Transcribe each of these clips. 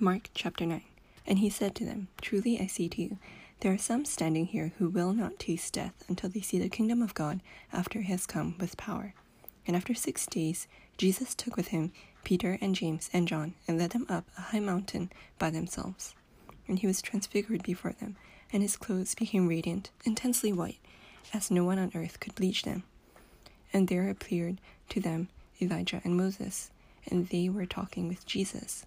Mark chapter 9. And he said to them, Truly I say to you, there are some standing here who will not taste death until they see the kingdom of God after it has come with power. And after six days, Jesus took with him Peter and James and John and led them up a high mountain by themselves. And he was transfigured before them, and his clothes became radiant, intensely white, as no one on earth could bleach them. And there appeared to them Elijah and Moses, and they were talking with Jesus.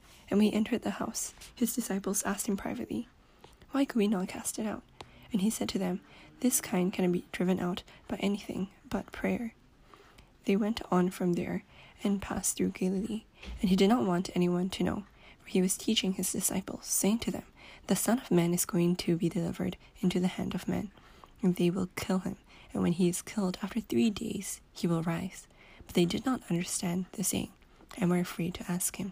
And when he entered the house, his disciples asked him privately, Why could we not cast it out? And he said to them, This kind cannot be driven out by anything but prayer. They went on from there and passed through Galilee, and he did not want anyone to know, for he was teaching his disciples, saying to them, The Son of Man is going to be delivered into the hand of men, and they will kill him, and when he is killed after three days he will rise. But they did not understand the saying, and were afraid to ask him.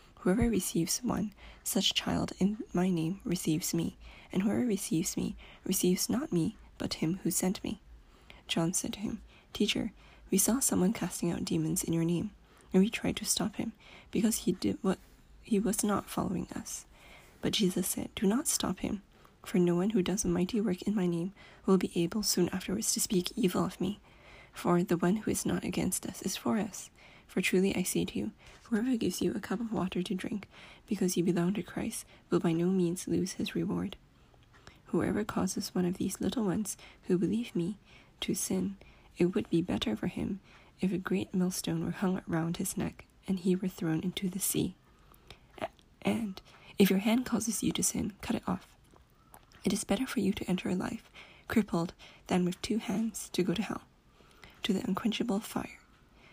Whoever receives one such child in my name receives me, and whoever receives me receives not me, but him who sent me. John said to him, Teacher, we saw someone casting out demons in your name, and we tried to stop him, because he did what he was not following us. But Jesus said, Do not stop him, for no one who does a mighty work in my name will be able soon afterwards to speak evil of me. For the one who is not against us is for us. For truly I say to you, whoever gives you a cup of water to drink, because you belong to Christ, will by no means lose his reward. Whoever causes one of these little ones who believe me to sin, it would be better for him if a great millstone were hung around his neck and he were thrown into the sea. And if your hand causes you to sin, cut it off. It is better for you to enter a life crippled than with two hands to go to hell, to the unquenchable fire.